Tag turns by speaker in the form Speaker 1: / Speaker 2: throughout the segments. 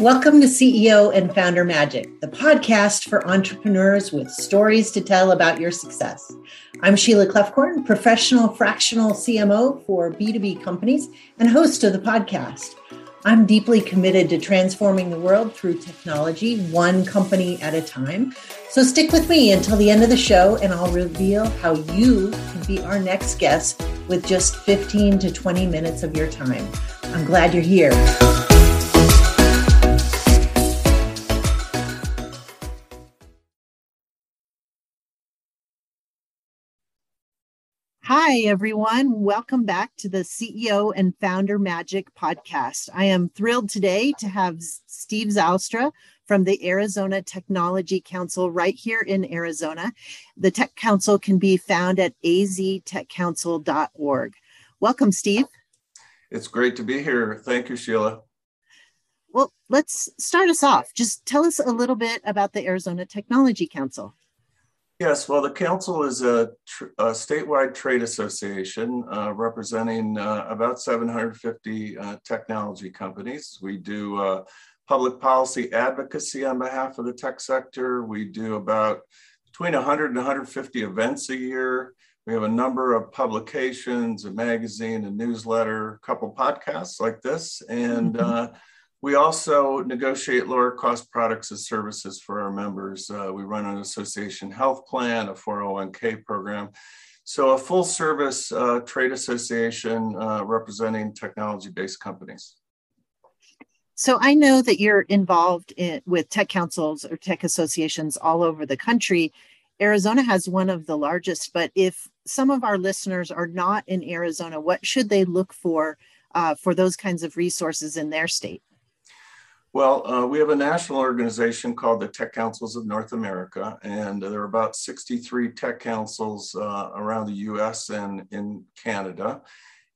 Speaker 1: Welcome to CEO and Founder Magic, the podcast for entrepreneurs with stories to tell about your success. I'm Sheila Kloefkorn, professional fractional CMO for B2B companies and host of the podcast. I'm deeply committed to transforming the world through technology, one company at a time. So stick with me until the end of the show, and I'll reveal how you can be our next guest with just 15 to 20 minutes of your time. I'm glad you're here. Hi, everyone. Welcome back to the CEO and Founder Magic podcast. I am thrilled today to have Steve Zylstra from the Arizona Technology Council right here in Arizona. The Tech Council can be found at aztechcouncil.org. Welcome, Steve.
Speaker 2: It's great to be here. Thank you, Sheila.
Speaker 1: Well, let's start us off. Just tell us a little bit about the Arizona Technology Council.
Speaker 2: Yes, well, the council is a, tr- a statewide trade association uh, representing uh, about 750 uh, technology companies. We do uh, public policy advocacy on behalf of the tech sector. We do about between 100 and 150 events a year. We have a number of publications, a magazine, a newsletter, a couple podcasts like this, and mm-hmm uh, we also negotiate lower cost products and services for our members. Uh, we run an association health plan, a 401k program. So, a full service uh, trade association uh, representing technology based companies.
Speaker 1: So, I know that you're involved in, with tech councils or tech associations all over the country. Arizona has one of the largest, but if some of our listeners are not in Arizona, what should they look for uh, for those kinds of resources in their state?
Speaker 2: Well, uh, we have a national organization called the Tech Councils of North America, and there are about 63 tech councils uh, around the US and in Canada.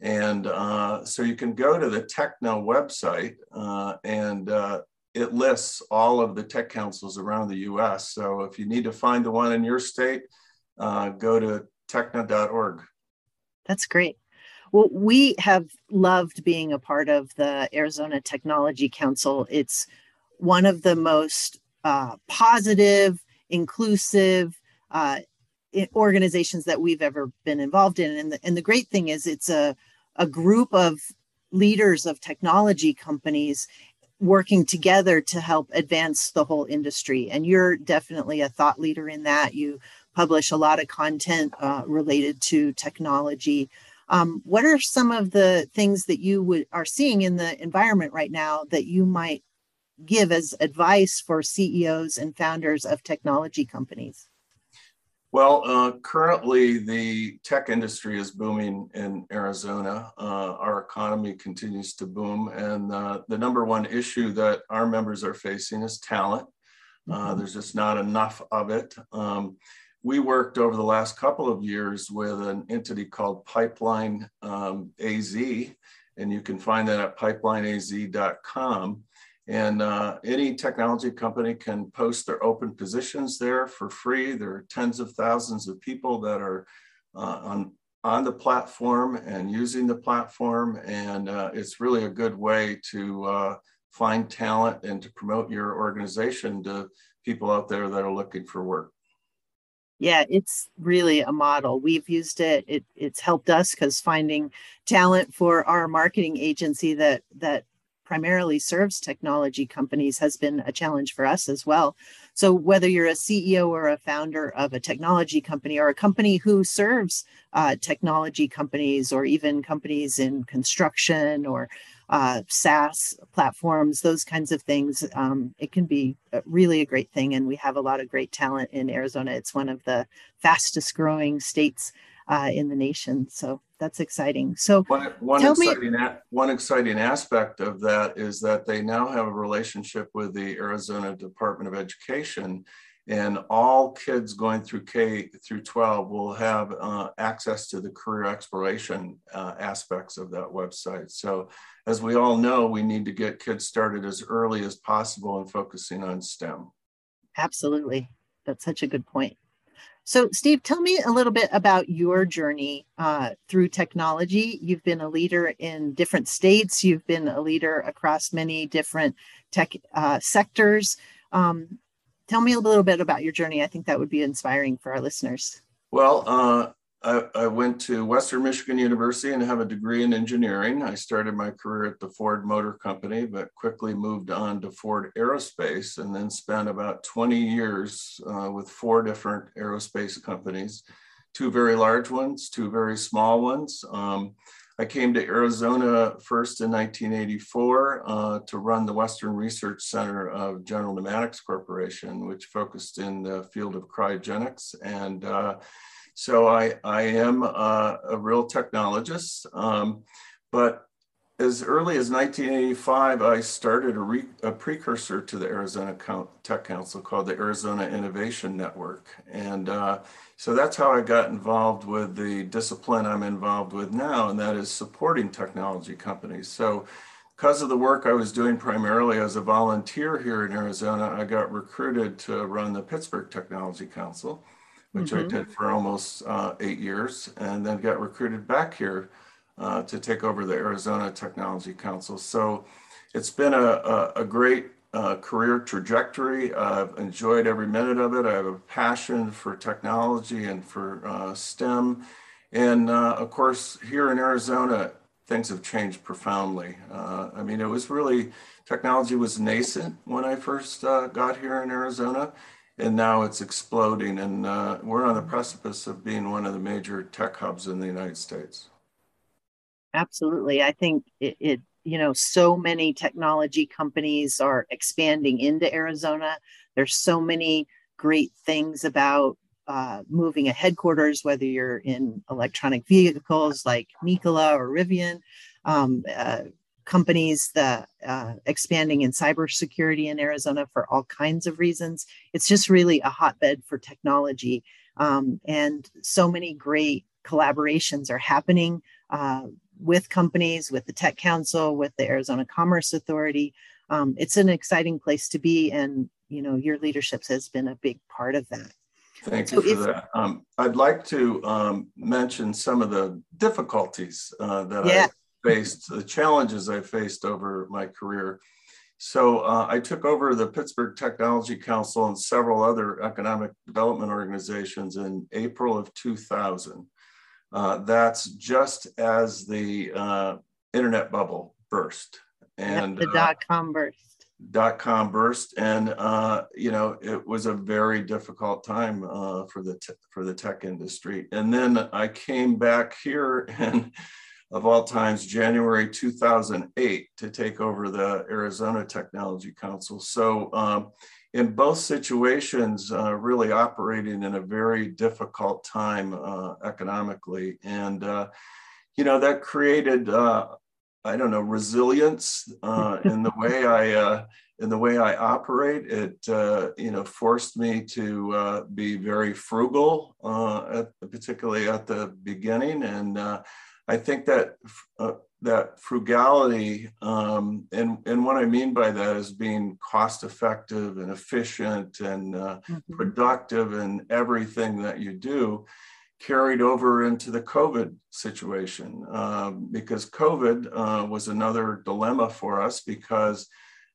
Speaker 2: And uh, so you can go to the TECNA website, uh, and uh, it lists all of the tech councils around the US. So if you need to find the one in your state, uh, go to tecna.org.
Speaker 1: That's great. Well, we have loved being a part of the Arizona Technology Council. It's one of the most uh, positive, inclusive uh, organizations that we've ever been involved in. And the, and the great thing is, it's a, a group of leaders of technology companies working together to help advance the whole industry. And you're definitely a thought leader in that. You publish a lot of content uh, related to technology. Um, what are some of the things that you would are seeing in the environment right now that you might give as advice for CEOs and founders of technology companies?
Speaker 2: Well, uh, currently the tech industry is booming in Arizona. Uh, our economy continues to boom, and uh, the number one issue that our members are facing is talent. Uh, mm-hmm. There's just not enough of it. Um, we worked over the last couple of years with an entity called Pipeline um, AZ, and you can find that at pipelineaz.com. And uh, any technology company can post their open positions there for free. There are tens of thousands of people that are uh, on on the platform and using the platform, and uh, it's really a good way to uh, find talent and to promote your organization to people out there that are looking for work
Speaker 1: yeah it's really a model. We've used it, it it's helped us because finding talent for our marketing agency that that primarily serves technology companies has been a challenge for us as well. So whether you're a ceo or a founder of a technology company or a company who serves uh, technology companies or even companies in construction or uh, SaaS platforms, those kinds of things. Um, it can be really a great thing. And we have a lot of great talent in Arizona. It's one of the fastest growing states uh, in the nation. So that's exciting. So
Speaker 2: one, one exciting me- one exciting aspect of that is that they now have a relationship with the Arizona Department of Education and all kids going through K through 12 will have uh, access to the career exploration uh, aspects of that website. So, as we all know, we need to get kids started as early as possible and focusing on STEM.
Speaker 1: Absolutely. That's such a good point. So, Steve, tell me a little bit about your journey uh, through technology. You've been a leader in different states, you've been a leader across many different tech uh, sectors. Um, tell me a little bit about your journey. I think that would be inspiring for our listeners.
Speaker 2: Well, uh, I, I, went to Western Michigan University and have a degree in engineering. I started my career at the Ford Motor Company, but quickly moved on to Ford Aerospace and then spent about 20 years uh, with four different aerospace companies, two very large ones, two very small ones. Um, I came to Arizona first in 1984 uh, to run the Western Research Center of General Pneumatics Corporation, which focused in the field of cryogenics. And uh, so I, I am uh, a real technologist, um, but as early as 1985, I started a, re, a, precursor to the Arizona Tech Council called the Arizona Innovation Network. And uh, so that's how I got involved with the discipline I'm involved with now, and that is supporting technology companies. So because of the work I was doing primarily as a volunteer here in Arizona, I got recruited to run the Pittsburgh Technology Council which mm-hmm. I did for almost uh, eight years, and then got recruited back here uh, to take over the Arizona Technology Council. So it's been a, a, a great uh, career trajectory. I've enjoyed every minute of it. I have a passion for technology and for uh, STEM. And uh, of course, here in Arizona, things have changed profoundly. Uh, I mean, it was really, technology was nascent when I first got here in Arizona and now it's exploding and uh, we're on the precipice of being one of the major tech hubs in the united states
Speaker 1: absolutely. I think it, it, you know so many technology companies are expanding into arizona. There's so many great things about uh, moving a headquarters whether you're in electronic vehicles like nikola or rivian um, uh, companies that uh, expanding in cybersecurity in Arizona for all kinds of reasons. It's just really a hotbed for technology, um, and so many great collaborations are happening uh, with companies, with the Tech Council, with the Arizona Commerce Authority. Um, it's an exciting place to be, and you know your leadership has been a big part of that.
Speaker 2: Thank so you for if, that. Um, I'd like to um, mention some of the difficulties uh, that yeah. I faced, the challenges I faced over my career. So uh, I took over the Pittsburgh Technology Council and several other economic development organizations in April of 2000. Uh, that's just as the uh, internet bubble burst.
Speaker 1: And the uh, dot com burst.
Speaker 2: Dot com burst, and uh, you know it was a very difficult time uh, for the for the tech industry. And then I came back here and of all times, January 2008, to take over the Arizona Technology Council. So, um, in both situations, uh, really operating in a very difficult time uh, economically. And, uh, you know, that created, uh, I don't know, resilience uh, in the way I. Uh, in the way I operate, it you know forced me to be very frugal, at, particularly at the beginning, and I think that uh, that frugality, um, and and what I mean by that is being cost effective and efficient and uh, mm-hmm. productive in everything that you do, carried over into the COVID situation um, because COVID uh, was another dilemma for us because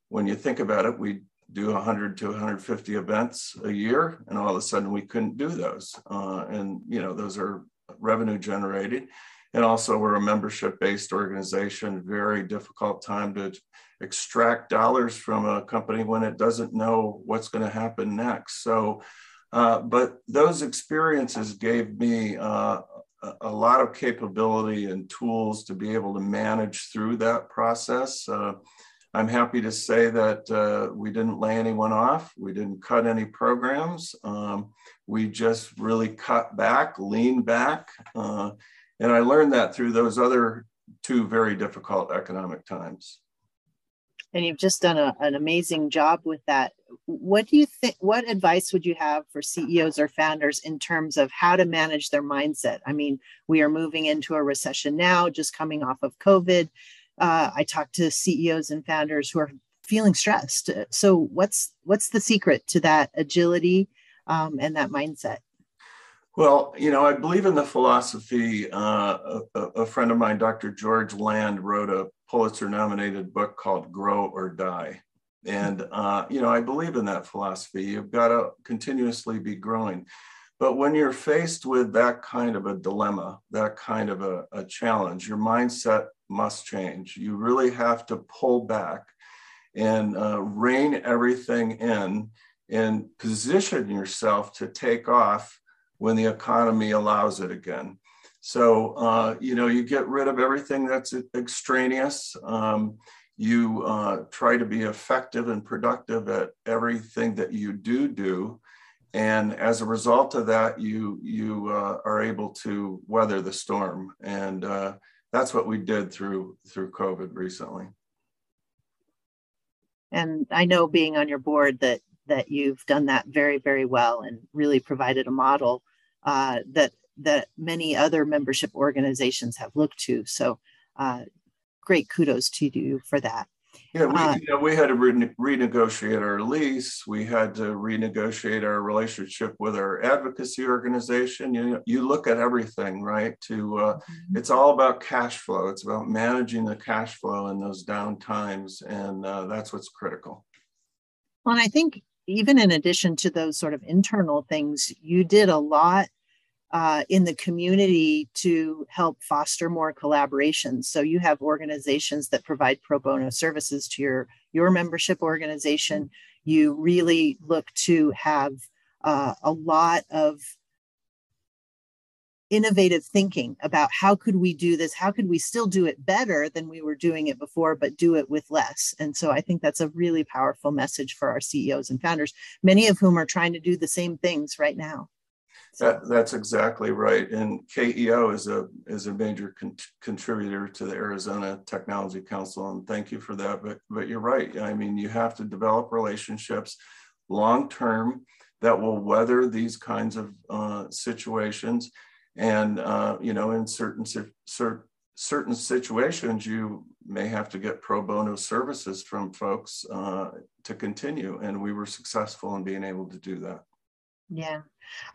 Speaker 2: when you think about it, we do 100 to 150 events a year, and all of a sudden we couldn't do those, uh, and you know those are revenue generated and also, we're a membership based organization, very difficult time to extract dollars from a company when it doesn't know what's going to happen next. So, uh, but those experiences gave me uh, a lot of capability and tools to be able to manage through that process. Uh, I'm happy to say that uh, we didn't lay anyone off. We didn't cut any programs. Um, we just really cut back, lean back, uh, and I learned that through those other two very difficult economic times.
Speaker 1: And you've just done a, an amazing job with that. What do you think? What advice would you have for CEOs or founders in terms of how to manage their mindset? I mean, we are moving into a recession now, just coming off of COVID. Uh, I talk to CEOs and founders who are feeling stressed. So, what's what's the secret to that agility um, and that mindset?
Speaker 2: Well, you know, I believe in the philosophy. Uh, a, a, friend of mine, Dr. George Land, wrote a Pulitzer nominated book called Grow or Die. And, uh, you know, I believe in that philosophy. You've got to continuously be growing. But when you're faced with that kind of a dilemma, that kind of a, a challenge, your mindset must change. You really have to pull back and uh, rein everything in and position yourself to take off when the economy allows it again. So, uh, you know, you get rid of everything that's extraneous. Um, you uh, try to be effective and productive at everything that you do do. And as a result of that, you, you uh, are able to weather the storm. And uh, that's what we did through, through COVID recently.
Speaker 1: And I know being on your board that that you've done that very, very well and really provided a model uh, that that many other membership organizations have looked to. So, uh, great kudos to you for that.
Speaker 2: Yeah, we, uh, you know, we had to re- renegotiate our lease. We had to renegotiate our relationship with our advocacy organization. You you look at everything, right? To uh, mm-hmm. it's all about cash flow. It's about managing the cash flow in those down times, and uh, that's what's critical.
Speaker 1: Well, and I think even in addition to those sort of internal things, you did a lot uh, in the community to help foster more collaboration. So you have organizations that provide pro bono services to your your membership organization. You really look to have uh, a lot of innovative thinking about how could we do this how could we still do it better than we were doing it before but do it with less and so i think that's a really powerful message for our ceos and founders many of whom are trying to do the same things right now
Speaker 2: that, that's exactly right. And KEO is a is a major con- contributor to the Arizona Technology Council, and thank you for that. But but you're right. I mean, you have to develop relationships long term that will weather these kinds of uh, situations. And uh, you know, in certain certain certain situations, you may have to get pro bono services from folks uh, to continue. And we were successful in being able to do that.
Speaker 1: Yeah.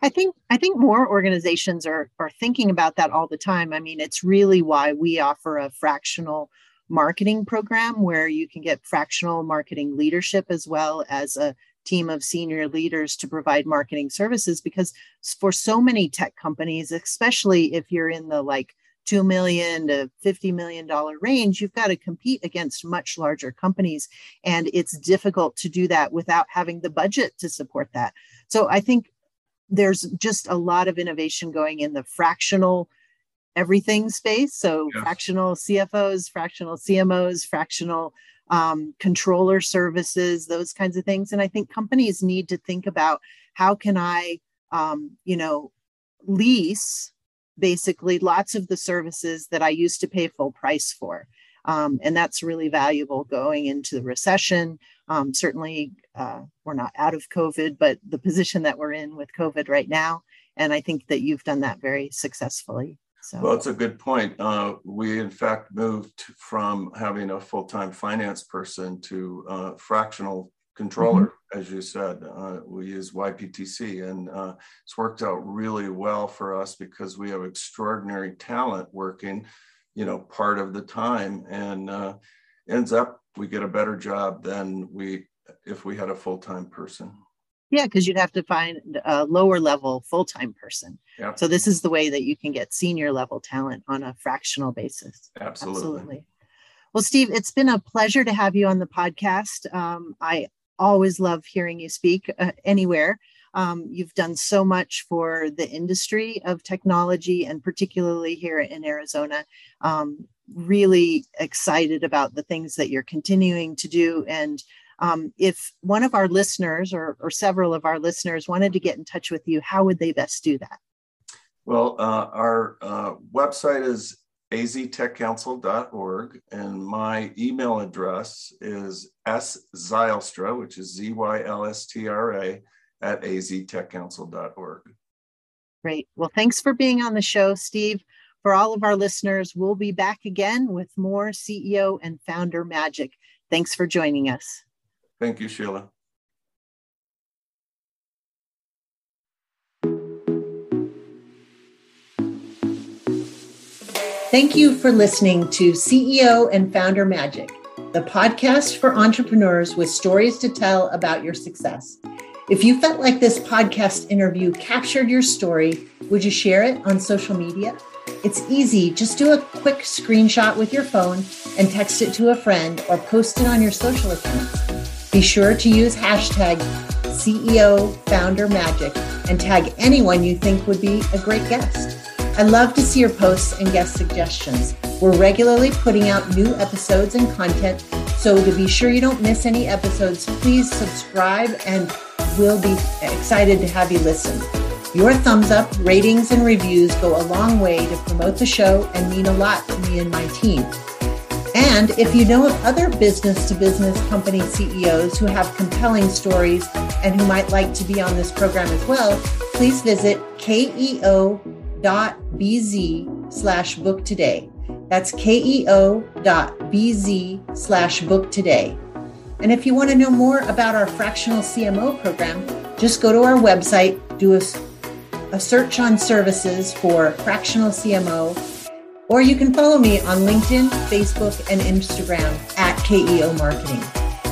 Speaker 1: I think I think more organizations are are thinking about that all the time. I mean, it's really why we offer a fractional marketing program where you can get fractional marketing leadership as well as a team of senior leaders to provide marketing services because for so many tech companies, especially if you're in the like 2 million to 50 million dollar range you've got to compete against much larger companies and it's difficult to do that without having the budget to support that. So i think there's just a lot of innovation going in the fractional everything space. So yes. fractional cfos fractional cmos fractional um, controller services those kinds of things. And i think companies need to think about how can i um, you know lease basically lots of the services that I used to pay full price for. Um, and that's really valuable going into the recession. Um, certainly, uh, we're not out of COVID, but the position that we're in with COVID right now. And I think that you've done that very successfully. So.
Speaker 2: Well, it's a good point. Uh, we, in fact, moved from having a full time finance person to uh, fractional controller, mm-hmm. as you said. Uh, we use YPTC, and uh, it's worked out really well for us because we have extraordinary talent working, you know, part of the time, and uh, ends up we get a better job than we if we had a full time person.
Speaker 1: Yeah, because you'd have to find a lower level full time person. Yep. So this is the way that you can get senior level talent on a fractional basis.
Speaker 2: Absolutely. Absolutely.
Speaker 1: Well, Steve, it's been a pleasure to have you on the podcast. Um, I always love hearing you speak uh, anywhere. Um, you've done so much for the industry of technology and particularly here in Arizona. Um, really excited about the things that you're continuing to do. And um, if one of our listeners or, or, several of our listeners wanted to get in touch with you, how would they best do that?
Speaker 2: Well, uh, our uh, website is aztechcouncil.org, and my email address is szylstra, which is Z-Y-L-S-T-R-A, at aztechcouncil.org.
Speaker 1: Great. Well, thanks for being on the show, Steve. For all of our listeners, we'll be back again with more CEO and founder magic. Thanks for joining us.
Speaker 2: Thank you, Sheila.
Speaker 1: Thank you for listening to CEO and Founder Magic, the podcast for entrepreneurs with stories to tell about your success. If you felt like this podcast interview captured your story, would you share it on social media? It's easy. Just do a quick screenshot with your phone and text it to a friend or post it on your social accounts. Be sure to use hashtag CEO Founder Magic and tag anyone you think would be a great guest. I love to see your posts and guest suggestions. We're regularly putting out new episodes and content, so to be sure you don't miss any episodes, please subscribe and we'll be excited to have you listen. Your thumbs up, ratings, and reviews go a long way to promote the show and mean a lot to me and my team. And if you know of other business to business company CEOs who have compelling stories and who might like to be on this program as well, please visit keo.bz slash book today. That's keo.bz slash book today. And if you want to know more about our fractional CMO program, just go to our website, do a, a search on services for fractional CMO, or you can follow me on LinkedIn, Facebook, and Instagram at KEO Marketing.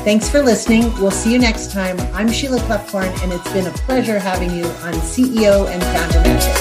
Speaker 1: Thanks for listening. We'll see you next time. I'm Sheila Kloefkorn, and it's been a pleasure having you on CEO and Founder Magic.